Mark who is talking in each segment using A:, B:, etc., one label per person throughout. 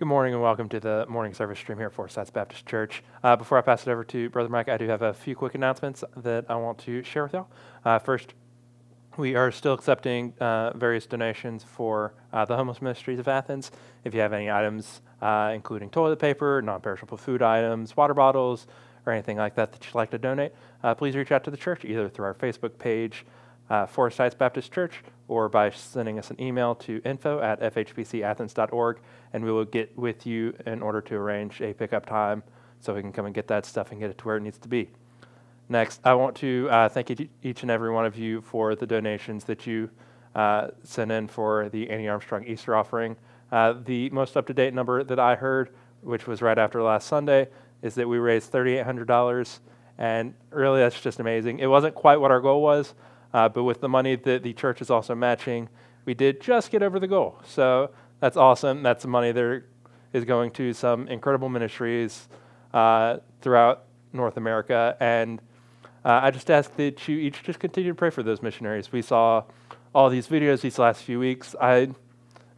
A: Good morning and welcome to the morning service stream here at Forest Heights Baptist Church. Uh, before I pass it over to Brother Mike, I do have a few quick announcements that I want to share with y'all. Uh, first, we are still accepting uh, various donations for uh, the homeless ministries of Athens. If you have any items, uh, including toilet paper, non perishable food items, water bottles, or anything like that that you'd like to donate, uh, please reach out to the church either through our Facebook page, uh, Heights Baptist Church, or by sending us an email to info at fhbcathens.org, and we will get with you in order to arrange a pickup time so we can come and get that stuff and get it to where it needs to be. Next, I want to uh, thank each and every one of you for the donations that you uh, sent in for the Annie Armstrong Easter offering. Uh, the most up to date number that I heard, which was right after last Sunday, is that we raised $3,800. And really, that's just amazing. It wasn't quite what our goal was, uh, but with the money that the church is also matching, we did just get over the goal. So that's awesome. That's the money that is going to some incredible ministries uh, throughout North America. And uh, I just ask that you each just continue to pray for those missionaries. We saw all these videos these last few weeks. I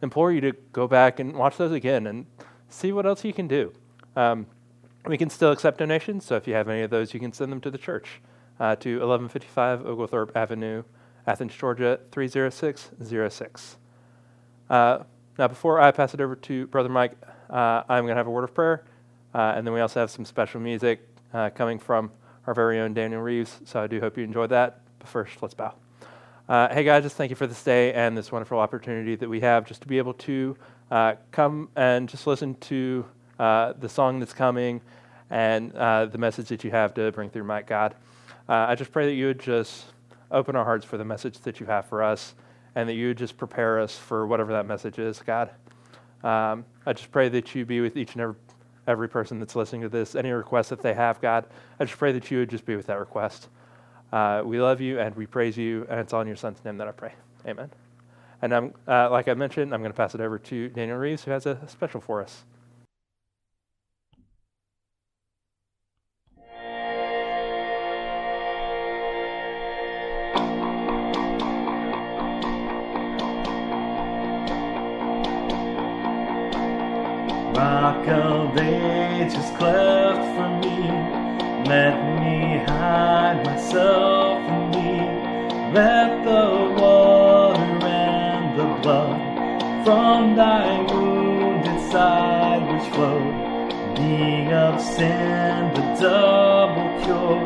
A: implore you to go back and watch those again and see what else you can do. Um, we can still accept donations, so if you have any of those, you can send them to the church uh, to 1155 Oglethorpe Avenue, Athens, Georgia 30606. Uh, now, before I pass it over to Brother Mike, uh, I'm going to have a word of prayer, uh, and then we also have some special music uh, coming from our very own Daniel Reeves. So I do hope you enjoyed that. But first, let's bow. Uh, hey guys, just thank you for this day and this wonderful opportunity that we have just to be able to come and just listen to the song that's coming and the message that you have to bring through, Mike God. Uh, I just pray that you would just open our hearts for the message that you have for us and that you would just prepare us for whatever that message is, God. Um, I just pray that you be with each and every, every person that's listening to this. Any requests that they have, God, I just pray that you would just be with that request. Uh, we love you and we praise you, and it's all in your son's name that I pray. Amen. And I'm, uh, like I mentioned, I'm going to pass it over to Daniel Reeves, who has a special for us.
B: Ages cleft for me. Let me hide myself in thee. Let the water and the blood from thy wounded side which flowed be of sin the double cure.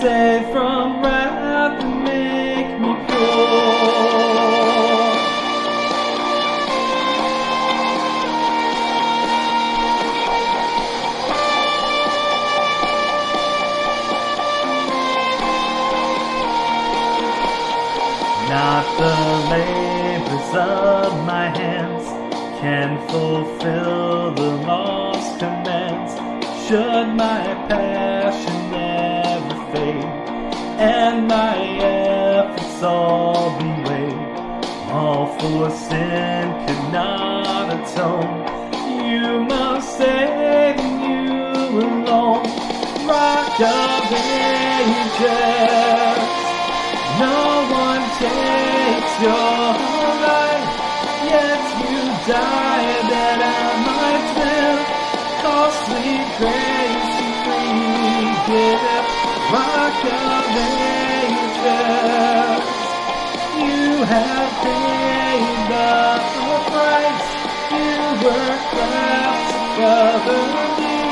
B: Save from wrath and make me pure. Not the labors of my hands can fulfill the lost commands. Should my passion never fade and my efforts all be weighed, all for sin could not atone. You must save you alone, Rock of Ages. No one takes your life, yet you die that I might live. Costly grace you freely give, Rock of Ages. You have paid the price. You were crafted for me.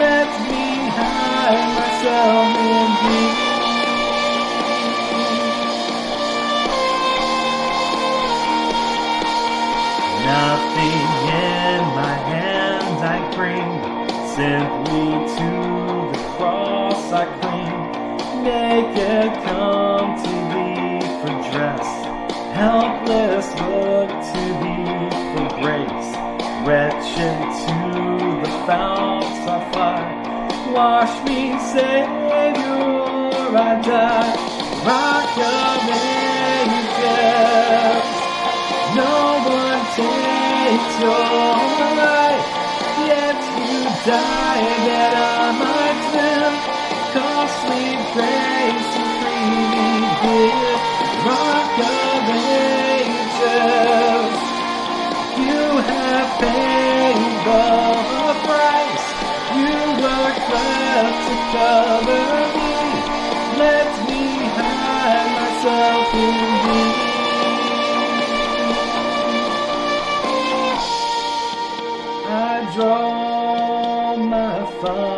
B: Let me hide myself Nothing in my hands I bring, simply to the cross I cling. Naked come to thee for dress, helpless look to thee for grace. Wretched to the founts I fly, wash me, Savior, or I die. Rock of it's alright. Yet you die that I might live. Costly grace to free me with rock of ages. You have paid the price. You were left to cover me. Let me hide myself in draw my final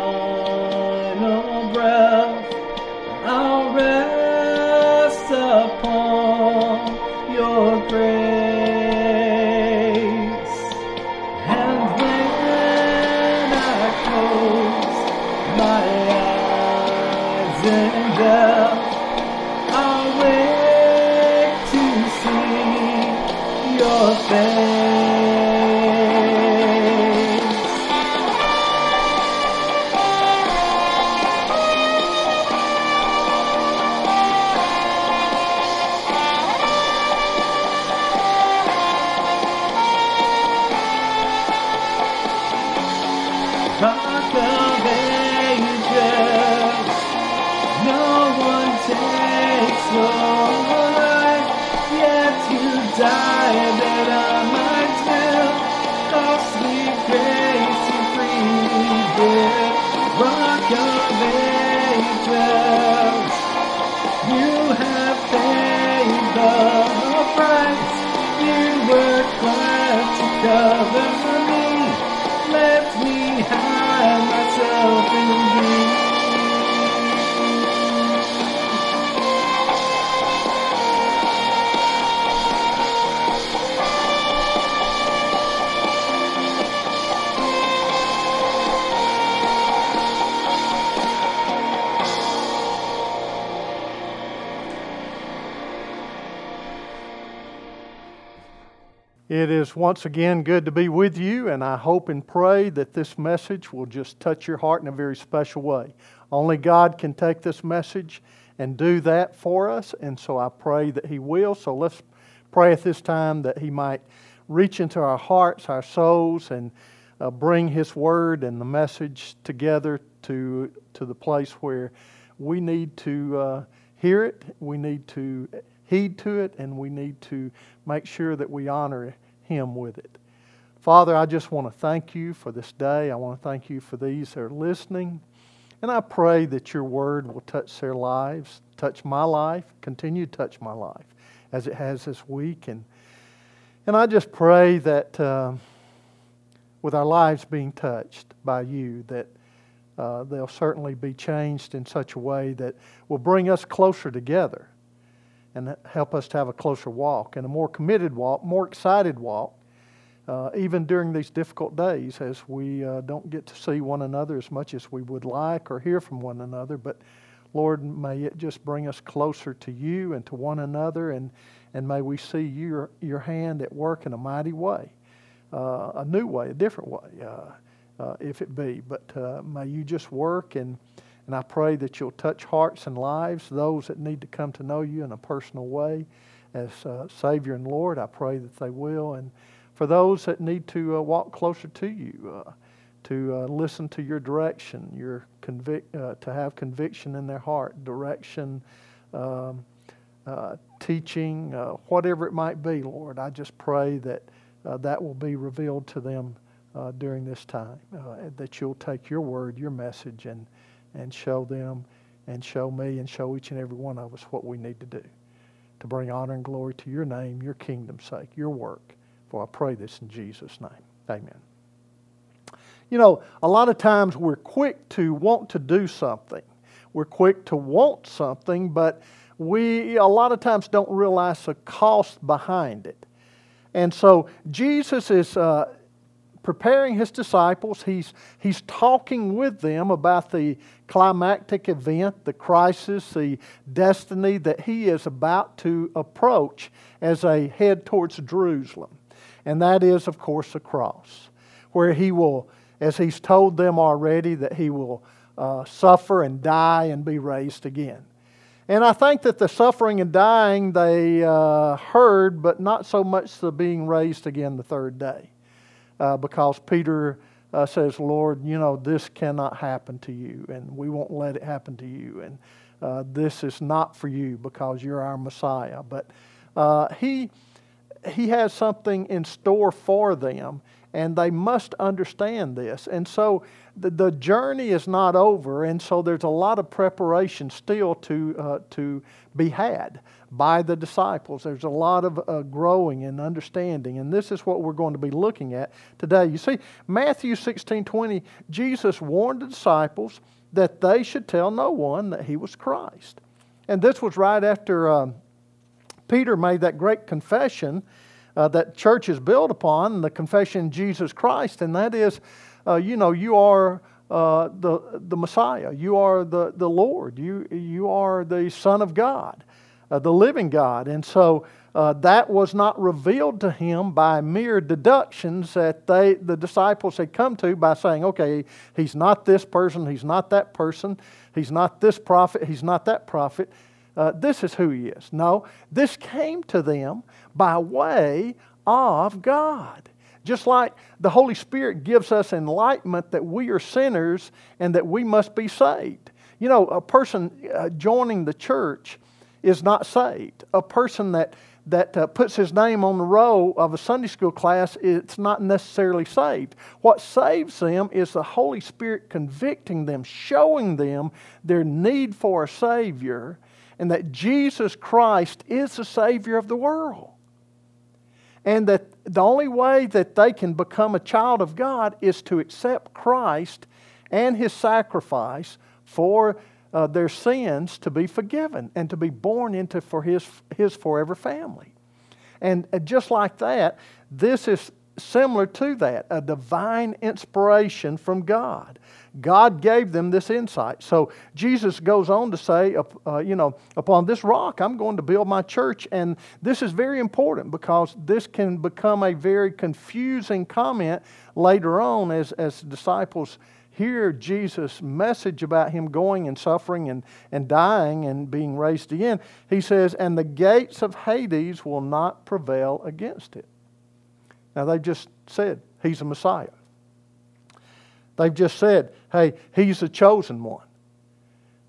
B: cover
C: It is once again good to be with you, and I hope and pray that this message will just touch your heart in a very special way. Only God can take this message and do that for us, and so I pray that He will. So let's pray at this time that He might reach into our hearts, our souls, and uh, bring His Word and the message together to, to the place where we need to uh, hear it, we need to heed to it, and we need to make sure that we honor Him with it. Father, I just want to thank you for this day. I want to thank you for these that are listening. And I pray that your word will touch their lives, touch my life, continue to touch my life as it has this week. And, and I just pray that uh, with our lives being touched by you, that uh, they'll certainly be changed in such a way that will bring us closer together and help us to have a closer walk and a more committed walk, more excited walk, uh, even during these difficult days as we uh, don't get to see one another as much as we would like or hear from one another. But Lord, may it just bring us closer to you and to one another, and, and may we see your, your hand at work in a mighty way, uh, a new way, a different way, uh, uh, if it be. But uh, may you just work and and I pray that you'll touch hearts and lives, those that need to come to know you in a personal way as uh, Savior and Lord. I pray that they will. And for those that need to uh, walk closer to you, uh, to uh, listen to your direction, your convic- uh, to have conviction in their heart, direction, um, uh, teaching, whatever it might be, Lord, I just pray that that will be revealed to them during this time, that you'll take your word, your message, and and show them and show me and show each and every one of us what we need to do to bring honor and glory to your name, your kingdom's sake, your work. For I pray this in Jesus' name. Amen. You know, a lot of times we're quick to want to do something. We're quick to want something, but we a lot of times don't realize the cost behind it. And so Jesus is uh, preparing his disciples. He's, he's talking with them about the climactic event, the crisis, the destiny that he is about to approach as they head towards Jerusalem. And that is, of course, the cross, where he will, as he's told them already, that he will uh, suffer and die and be raised again. And I think that the suffering and dying they uh, heard, but not so much the being raised again the third day uh, because Peter uh, says, Lord, you know, this cannot happen to you, and we won't let it happen to you. And uh, this is not for you because you're our Messiah. But uh, he, he has something in store for them, and they must understand this. And so the, the journey is not over, and so there's a lot of preparation still to, uh, to be had by the disciples. There's a lot of uh, growing and understanding, and this is what we're going to be looking at today. You see, Matthew 16 20, Jesus warned the disciples that they should tell no one that he was Christ. And this was right after um, Peter made that great confession uh, that church is built upon, the confession Jesus Christ, and that is, uh, you know, you are uh, the, the Messiah, you are the, the Lord, you, you are the Son of God, uh, the living God. And so uh, that was not revealed to him by mere deductions that they, the disciples had come to by saying, okay, he's not this person, he's not that person, he's not this prophet, he's not that prophet. Uh, this is who he is. No, this came to them by way of God. Just like the Holy Spirit gives us enlightenment that we are sinners and that we must be saved. You know, a person uh, joining the church is not saved. A person that that uh, puts his name on the roll of a Sunday school class, it's not necessarily saved. What saves them is the Holy Spirit convicting them, showing them their need for a Savior, and that Jesus Christ is the Savior of the world and that the only way that they can become a child of God is to accept Christ and His sacrifice for uh, their sins to be forgiven and to be born into for His, his forever family. And uh, just like that, this is similar to that a divine inspiration from God. God gave them this insight. So Jesus goes on to say, uh, you know, upon this rock I'm going to build my church. And this is very important because this can become a very confusing comment later on as, as disciples hear Jesus' message about him going and suffering and, and dying and being raised again. He says, And the gates of Hades will not prevail against it. Now, they've just said he's a Messiah. They've just said, hey, he's the chosen one.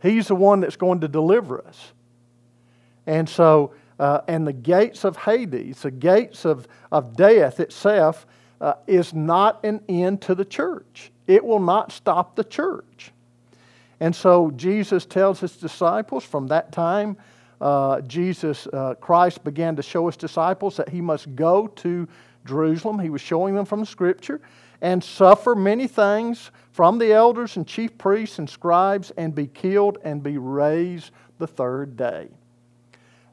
C: He's the one that's going to deliver us. And so, uh, and the gates of Hades, the gates of, of death itself, uh, is not an end to the church. It will not stop the church. And so Jesus tells his disciples from that time, uh, Jesus, uh, Christ began to show his disciples that he must go to Jerusalem. He was showing them from the scripture and suffer many things from the elders and chief priests and scribes and be killed and be raised the third day.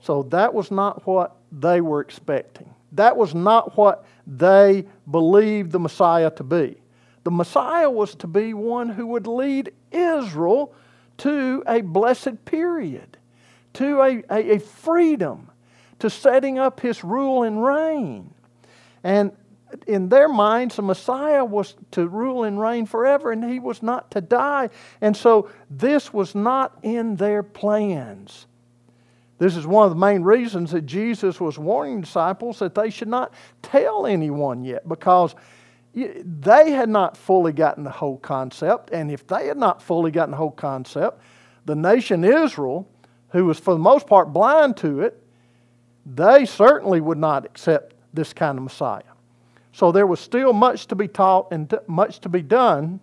C: So that was not what they were expecting. That was not what they believed the Messiah to be. The Messiah was to be one who would lead Israel to a blessed period, to a, a, a freedom, to setting up his rule and reign. And in their minds, the Messiah was to rule and reign forever, and he was not to die. And so this was not in their plans. This is one of the main reasons that Jesus was warning disciples that they should not tell anyone yet, because they had not fully gotten the whole concept. And if they had not fully gotten the whole concept, the nation Israel, who was for the most part blind to it, they certainly would not accept this kind of Messiah. So there was still much to be taught and much to be done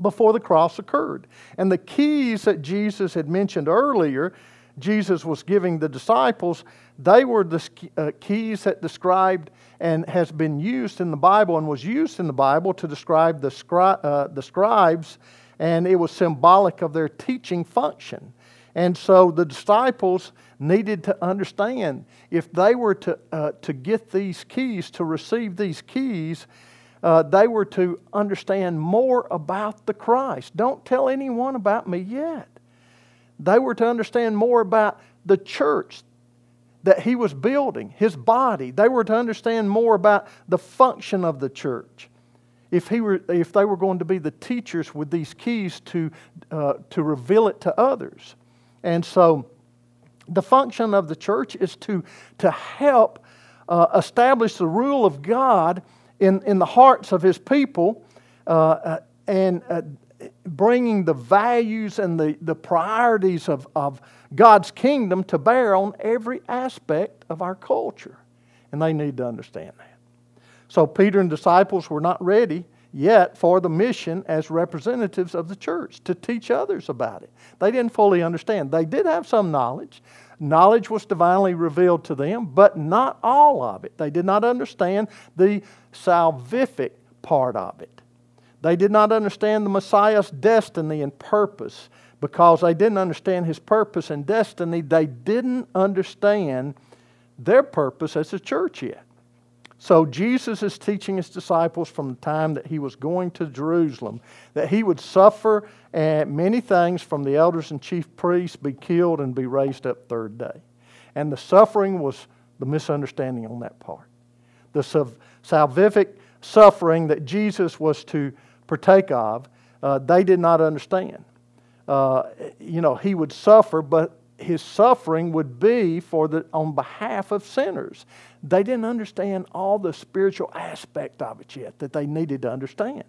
C: before the cross occurred. And the keys that Jesus had mentioned earlier, Jesus was giving the disciples, they were the uh, keys that described and has been used in the Bible and was used in the Bible to describe the, scri- uh, the scribes, and it was symbolic of their teaching function. And so the disciples needed to understand if they were to, uh, to get these keys, to receive these keys, uh, they were to understand more about the Christ. Don't tell anyone about me yet. They were to understand more about the church that he was building, his body. They were to understand more about the function of the church. If, he were, if they were going to be the teachers with these keys to, uh, to reveal it to others. And so the function of the church is to, to help uh, establish the rule of God in, in the hearts of his people uh, uh, and uh, bringing the values and the, the priorities of, of God's kingdom to bear on every aspect of our culture. And they need to understand that. So Peter and disciples were not ready yet for the mission as representatives of the church to teach others about it. They didn't fully understand. They did have some knowledge. Knowledge was divinely revealed to them, but not all of it. They did not understand the salvific part of it. They did not understand the Messiah's destiny and purpose because they didn't understand his purpose and destiny. They didn't understand their purpose as a church yet. So Jesus is teaching his disciples from the time that he was going to Jerusalem that he would suffer and many things from the elders and chief priests, be killed, and be raised up third day. And the suffering was the misunderstanding on that part. The salvific suffering that Jesus was to partake of, uh, they did not understand. Uh, you know, he would suffer, but his suffering would be for the, on behalf of sinners. They didn't understand all the spiritual aspect of it yet that they needed to understand.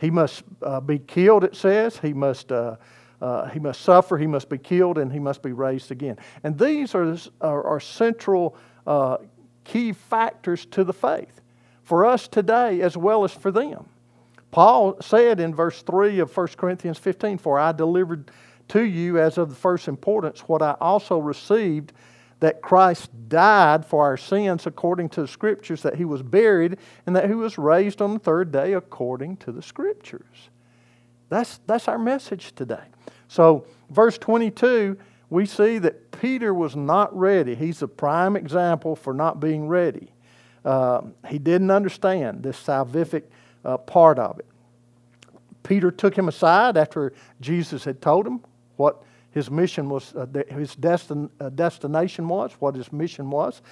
C: He must uh, be killed, it says. He must, uh, uh, he must suffer, he must be killed, and he must be raised again. And these are, are, are central uh, key factors to the faith for us today as well as for them. Paul said in verse 3 of 1 Corinthians 15, For I delivered to you as of the first importance what I also received that Christ died for our sins according to the Scriptures, that he was buried, and that he was raised on the third day according to the Scriptures. That's, that's our message today. So, verse 22, we see that Peter was not ready. He's a prime example for not being ready. Uh, he didn't understand this salvific uh, part of it. Peter took him aside after Jesus had told him what his mission was, uh, his destin, uh, destination was, what his mission was.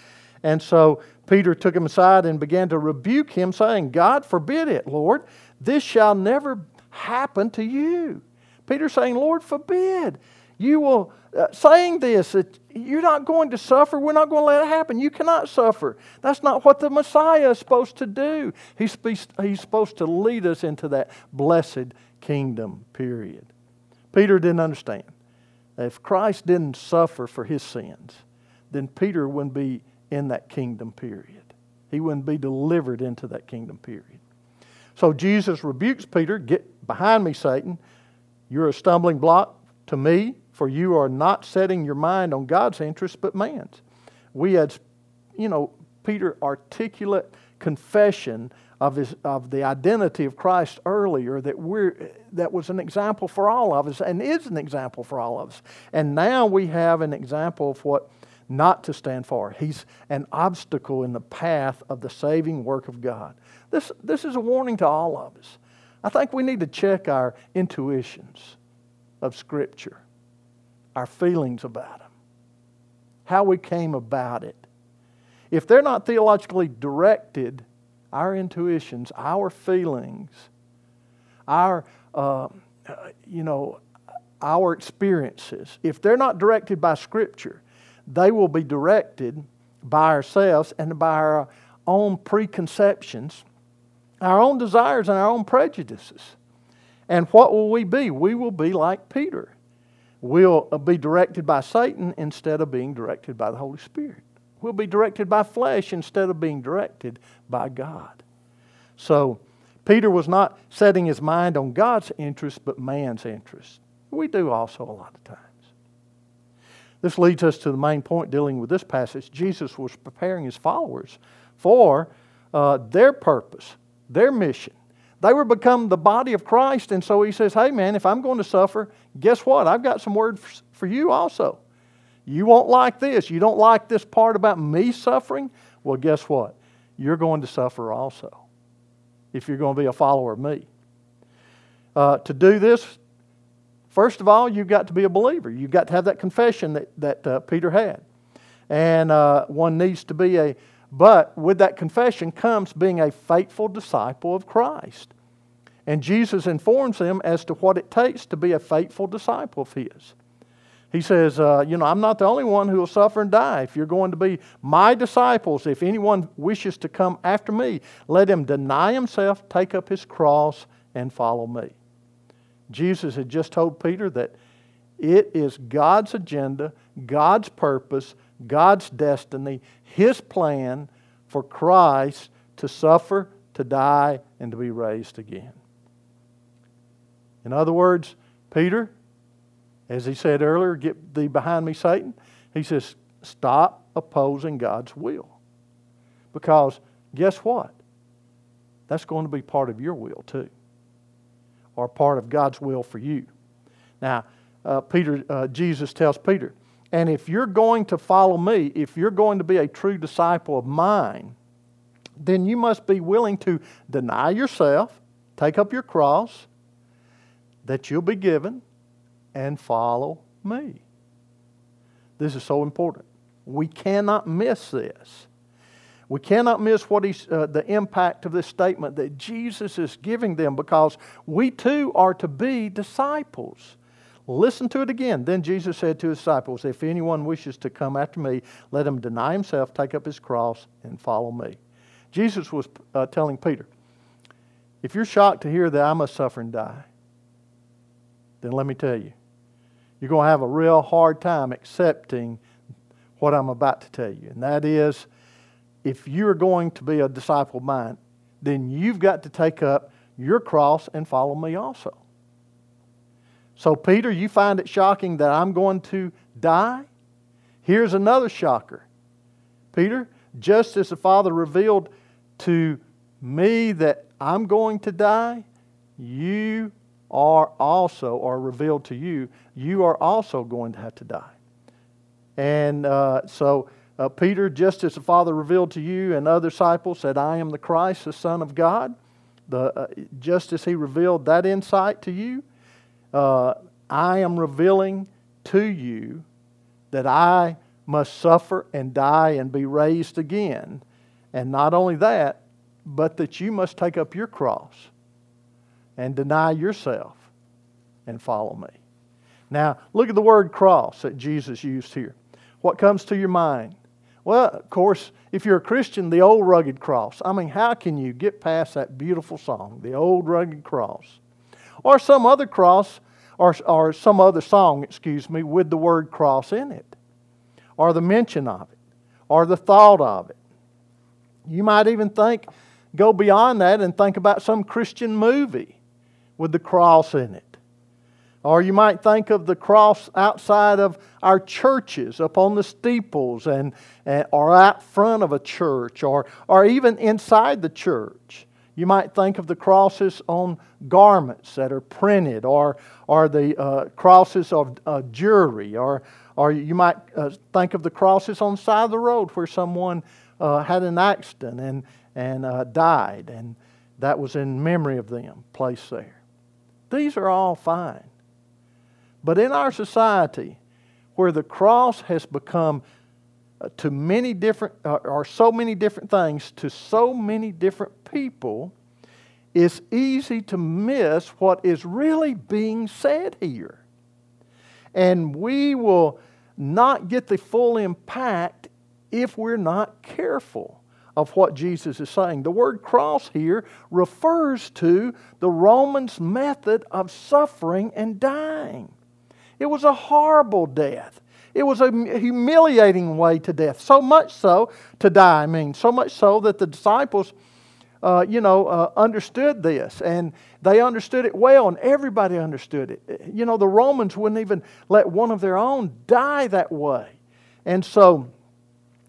C: And so Peter took him aside and began to rebuke him, saying, God forbid it, Lord. This shall never happen to you. Peter saying, Lord forbid. You will, uh, saying this, that you're not going to suffer. We're not going to let it happen. You cannot suffer. That's not what the Messiah is supposed to do. He's, he's supposed to lead us into that blessed kingdom, period. Peter didn't understand. If Christ didn't suffer for his sins, then Peter wouldn't be in that kingdom, period. He wouldn't be delivered into that kingdom, period. So Jesus rebukes Peter Get behind me, Satan. You're a stumbling block to me for you are not setting your mind on God's interest but man's. We had, you know, Peter articulate confession of, his, of the identity of Christ earlier that, we're, that was an example for all of us and is an example for all of us. And now we have an example of what not to stand for. He's an obstacle in the path of the saving work of God. This, this is a warning to all of us. I think we need to check our intuitions of Scripture our feelings about them, how we came about it. If they're not theologically directed, our intuitions, our feelings, our, uh, you know, our experiences, if they're not directed by Scripture, they will be directed by ourselves and by our own preconceptions, our own desires, and our own prejudices. And what will we be? We will be like Peter will be directed by Satan instead of being directed by the Holy Spirit. We'll be directed by flesh instead of being directed by God. So, Peter was not setting his mind on God's interest, but man's interest. We do also a lot of times. This leads us to the main point dealing with this passage. Jesus was preparing his followers for uh, their purpose, their mission. They were become the body of Christ, and so he says, Hey, man, if I'm going to suffer, guess what? I've got some words for you also. You won't like this. You don't like this part about me suffering? Well, guess what? You're going to suffer also if you're going to be a follower of me. Uh, to do this, first of all, you've got to be a believer. You've got to have that confession that, that uh, Peter had. And uh, one needs to be a but with that confession comes being a faithful disciple of Christ. And Jesus informs them as to what it takes to be a faithful disciple of His. He says, uh, You know, I'm not the only one who will suffer and die. If you're going to be my disciples, if anyone wishes to come after me, let him deny himself, take up his cross, and follow me. Jesus had just told Peter that it is God's agenda, God's purpose, God's destiny, His plan for Christ to suffer, to die, and to be raised again. In other words, Peter, as he said earlier, get thee behind me, Satan. He says, stop opposing God's will. Because guess what? That's going to be part of your will too, or part of God's will for you. Now, uh, Peter, uh, Jesus tells Peter, and if you're going to follow me, if you're going to be a true disciple of mine, then you must be willing to deny yourself, take up your cross that you'll be given, and follow me. This is so important. We cannot miss this. We cannot miss what he's, uh, the impact of this statement that Jesus is giving them because we too are to be disciples. Listen to it again. Then Jesus said to his disciples, If anyone wishes to come after me, let him deny himself, take up his cross, and follow me. Jesus was uh, telling Peter, If you're shocked to hear that I must suffer and die, then let me tell you, you're going to have a real hard time accepting what I'm about to tell you. And that is, if you're going to be a disciple of mine, then you've got to take up your cross and follow me also. So, Peter, you find it shocking that I'm going to die? Here's another shocker. Peter, just as the Father revealed to me that I'm going to die, you are also, or revealed to you, you are also going to have to die. And uh, so, uh, Peter, just as the Father revealed to you and other disciples, that I am the Christ, the Son of God. The, uh, just as he revealed that insight to you, uh, I am revealing to you that I must suffer and die and be raised again. And not only that, but that you must take up your cross and deny yourself and follow me. Now, look at the word cross that Jesus used here. What comes to your mind? Well, of course, if you're a Christian, the old rugged cross. I mean, how can you get past that beautiful song, the old rugged cross? Or some other cross, or, or some other song, excuse me, with the word cross in it, or the mention of it, or the thought of it. You might even think, go beyond that and think about some Christian movie with the cross in it. Or you might think of the cross outside of our churches, up on the steeples, and, and, or out front of a church, or, or even inside the church. You might think of the crosses on garments that are printed, or, or the uh, crosses of uh, jewelry, or, or you might uh, think of the crosses on the side of the road where someone uh, had an accident and, and uh, died, and that was in memory of them placed there. These are all fine. But in our society, where the cross has become to many different, uh, or so many different things to so many different people, it's easy to miss what is really being said here. And we will not get the full impact if we're not careful of what Jesus is saying. The word cross here refers to the Romans' method of suffering and dying. It was a horrible death. It was a humiliating way to death. So much so, to die, I mean, so much so that the disciples, uh, you know, uh, understood this and they understood it well and everybody understood it. You know, the Romans wouldn't even let one of their own die that way. And so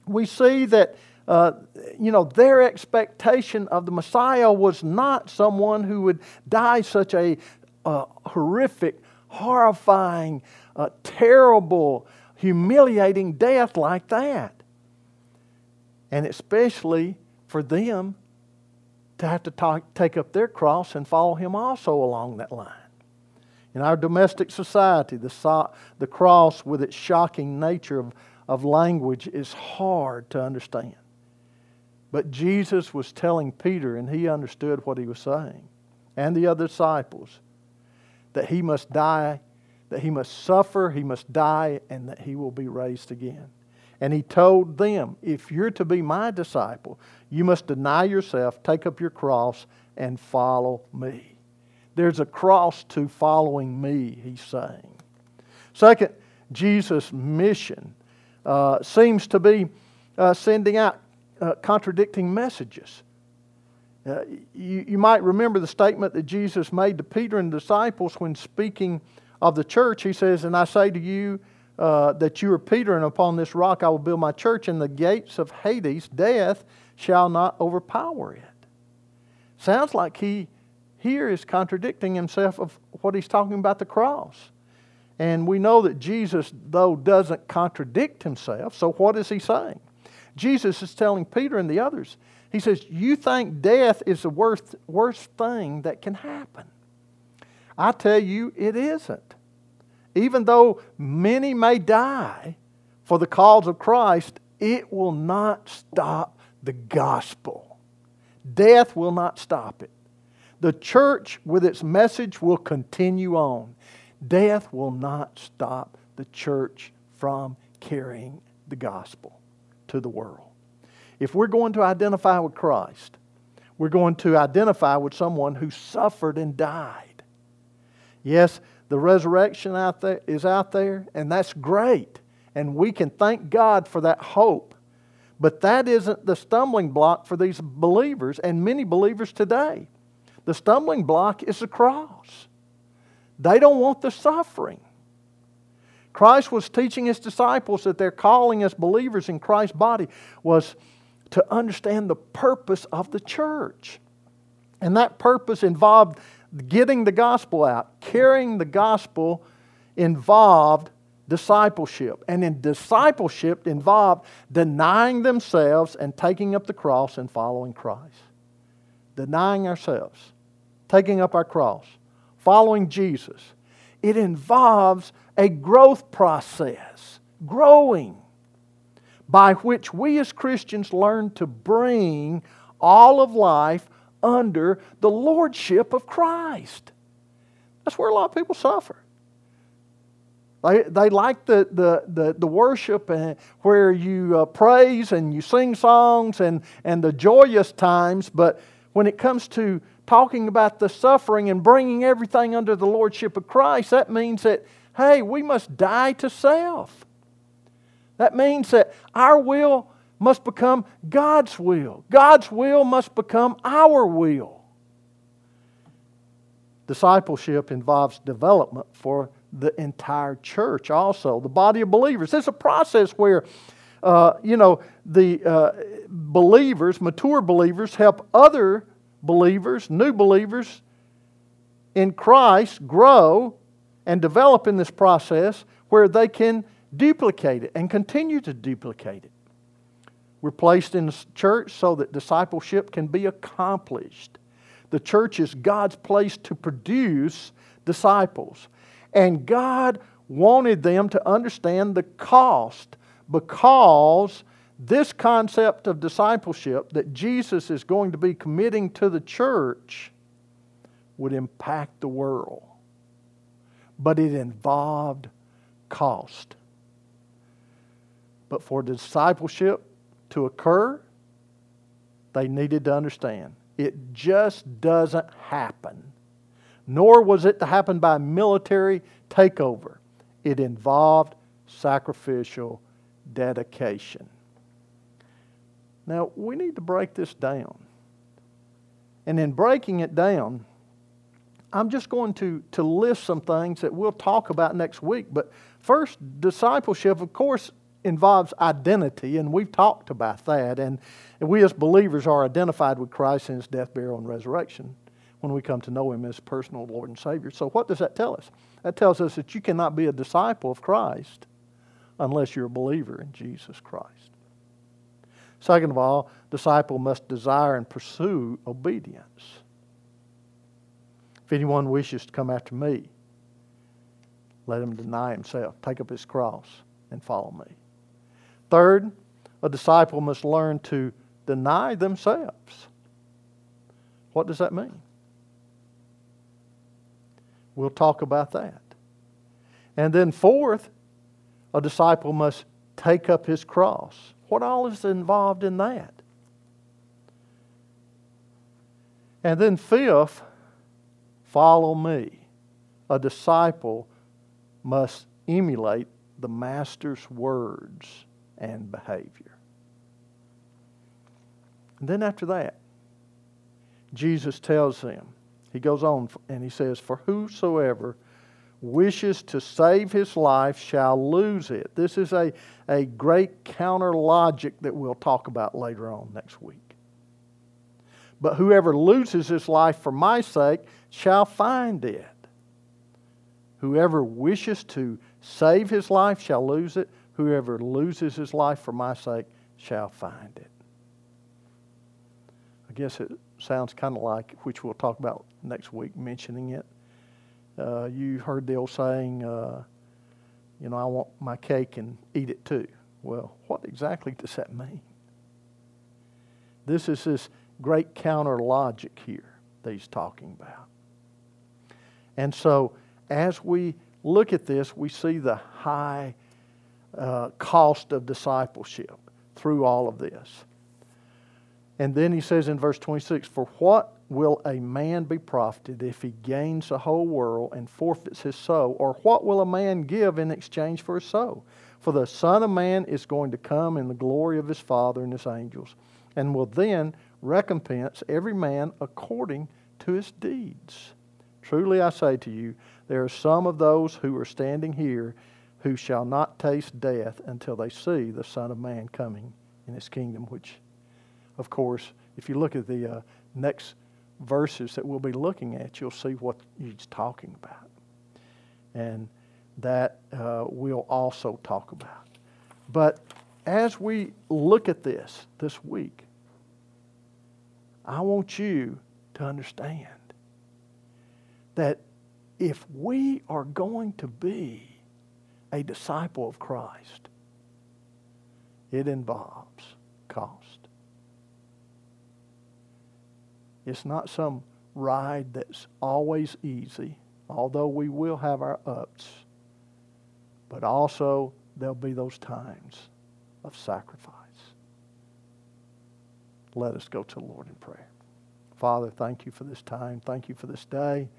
C: we see that, uh, you know, their expectation of the Messiah was not someone who would die such a uh, horrific, horrifying, uh, terrible, humiliating death like that. And especially for them to have to talk, take up their cross and follow Him also along that line. In our domestic society, the, so, the cross, with its shocking nature of, of language, is hard to understand. But Jesus was telling Peter, and he understood what he was saying, and the other disciples that he must die, that he must suffer, he must die, and that he will be raised again. And he told them, if you're to be my disciple, you must deny yourself, take up your cross, and follow me. There's a cross to following me, he's saying. Second, Jesus' mission uh, seems to be uh, sending out uh, contradicting messages. Uh, you, you might remember the statement that Jesus made to Peter and the disciples when speaking of the church. He says, And I say to you uh, that you are Peter, and upon this rock I will build my church, and the gates of Hades, death, shall not overpower it. Sounds like he here is contradicting himself of what he's talking about the cross. And we know that Jesus, though, doesn't contradict himself. So what is he saying? Jesus is telling Peter and the others, he says, You think death is the worst, worst thing that can happen. I tell you, it isn't. Even though many may die for the cause of Christ, it will not stop the gospel. Death will not stop it. The church, with its message, will continue on. Death will not stop the church from carrying the gospel to the world. If we're going to identify with Christ, we're going to identify with someone who suffered and died. Yes, the resurrection out there is out there, and that's great. And we can thank God for that hope. But that isn't the stumbling block for these believers and many believers today. The stumbling block is the cross. They don't want the suffering. Christ was teaching his disciples that their calling as believers in Christ's body was to understand the purpose of the church. And that purpose involved getting the gospel out, carrying the gospel involved discipleship. And in discipleship involved denying themselves and taking up the cross and following Christ. Denying ourselves, taking up our cross, following Jesus. It involves a growth process, growing, by which we as Christians learn to bring all of life under the lordship of Christ. That's where a lot of people suffer. They, they like the, the, the, the worship and where you uh, praise and you sing songs and, and the joyous times, but when it comes to talking about the suffering and bringing everything under the lordship of Christ, that means that, hey, we must die to self. That means that our will must become God's will. God's will must become our will. Discipleship involves development for the entire church also, the body of believers. It's a process where, uh, you know, the uh, believers, mature believers, help other believers, new believers in Christ grow and develop in this process where they can duplicate it and continue to duplicate it. We're placed in the church so that discipleship can be accomplished. The church is God's place to produce disciples. And God wanted them to understand the cost because this concept of discipleship that Jesus is going to be committing to the church would impact the world. But it involved cost. But for discipleship to occur, they needed to understand it just doesn't happen nor was it to happen by military takeover. It involved sacrificial dedication. Now, we need to break this down. And in breaking it down, I'm just going to, to list some things that we'll talk about next week. But first, discipleship, of course, involves identity, and we've talked about that. And, we as believers are identified with Christ in his death, burial, and resurrection when we come to know Him as personal Lord and Savior. So, what does that tell us? That tells us that you cannot be a disciple of Christ unless you're a believer in Jesus Christ. Second of all, disciple must desire and pursue obedience. If anyone wishes to come after me, let him deny himself, take up his cross, and follow me. Third, a disciple must learn to deny themselves. What does that mean? We'll talk about that. And then, fourth, a disciple must take up his cross. What all is involved in that? And then, fifth, follow me. A disciple must emulate the Master's words and behavior. And then, after that, Jesus tells them, he goes on and he says, For whosoever wishes to save his life shall lose it. This is a, a great counter logic that we'll talk about later on next week. But whoever loses his life for my sake shall find it. Whoever wishes to save his life shall lose it. Whoever loses his life for my sake shall find it. I guess it sounds kind of like, which we'll talk about next week, mentioning it. Uh, you heard the old saying, uh, you know, I want my cake and eat it too. Well, what exactly does that mean? This is this great counter logic here that he's talking about. And so as we look at this, we see the high uh, cost of discipleship through all of this. And then he says in verse 26 For what will a man be profited if he gains the whole world and forfeits his soul? Or what will a man give in exchange for his soul? For the Son of Man is going to come in the glory of his Father and his angels, and will then recompense every man according to his deeds. Truly I say to you, there are some of those who are standing here who shall not taste death until they see the Son of Man coming in his kingdom, which, of course, if you look at the uh, next verses that we'll be looking at, you'll see what he's talking about. And that uh, we'll also talk about. But as we look at this this week, I want you to understand that if we are going to be a disciple of Christ, it involves cost. It's not some ride that's always easy, although we will have our ups, but also there'll be those times of sacrifice. Let us go to the Lord in prayer. Father, thank you for this time. Thank you for this day.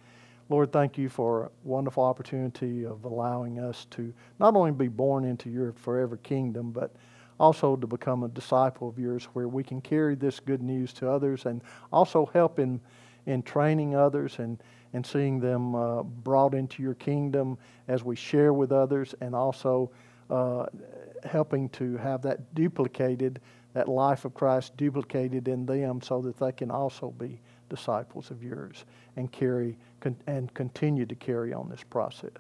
C: Lord, thank you for a wonderful opportunity of allowing us to not only be born into your forever kingdom, but also to become a disciple of yours where we can carry this good news to others and also help in, in training others and, and seeing them uh, brought into your kingdom as we share with others and also uh, helping to have that duplicated, that life of Christ duplicated in them so that they can also be disciples of yours and carry and continue to carry on this process.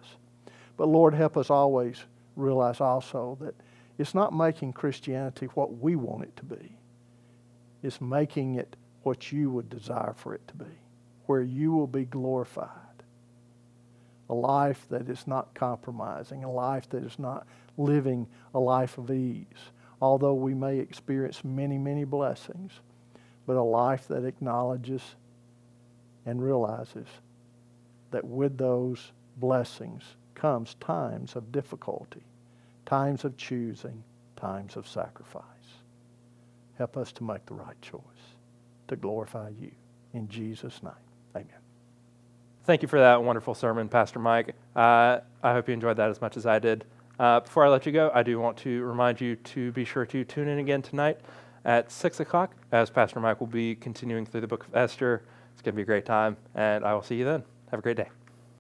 C: But Lord, help us always realize also that it's not making Christianity what we want it to be. It's making it what you would desire for it to be, where you will be glorified. A life that is not compromising, a life that is not living a life of ease, although we may experience many, many blessings, but a life that acknowledges and realizes that with those blessings comes times of difficulty times of choosing, times of sacrifice. Help us to make the right choice to glorify you. In Jesus' name, amen.
A: Thank you for that wonderful sermon, Pastor Mike. Uh, I hope you enjoyed that as much as I did. Uh, before I let you go, I do want to remind you to be sure to tune in again tonight at 6 o'clock as Pastor Mike will be continuing through the book of Esther. It's going to be a great time, and I will see you then. Have a great day.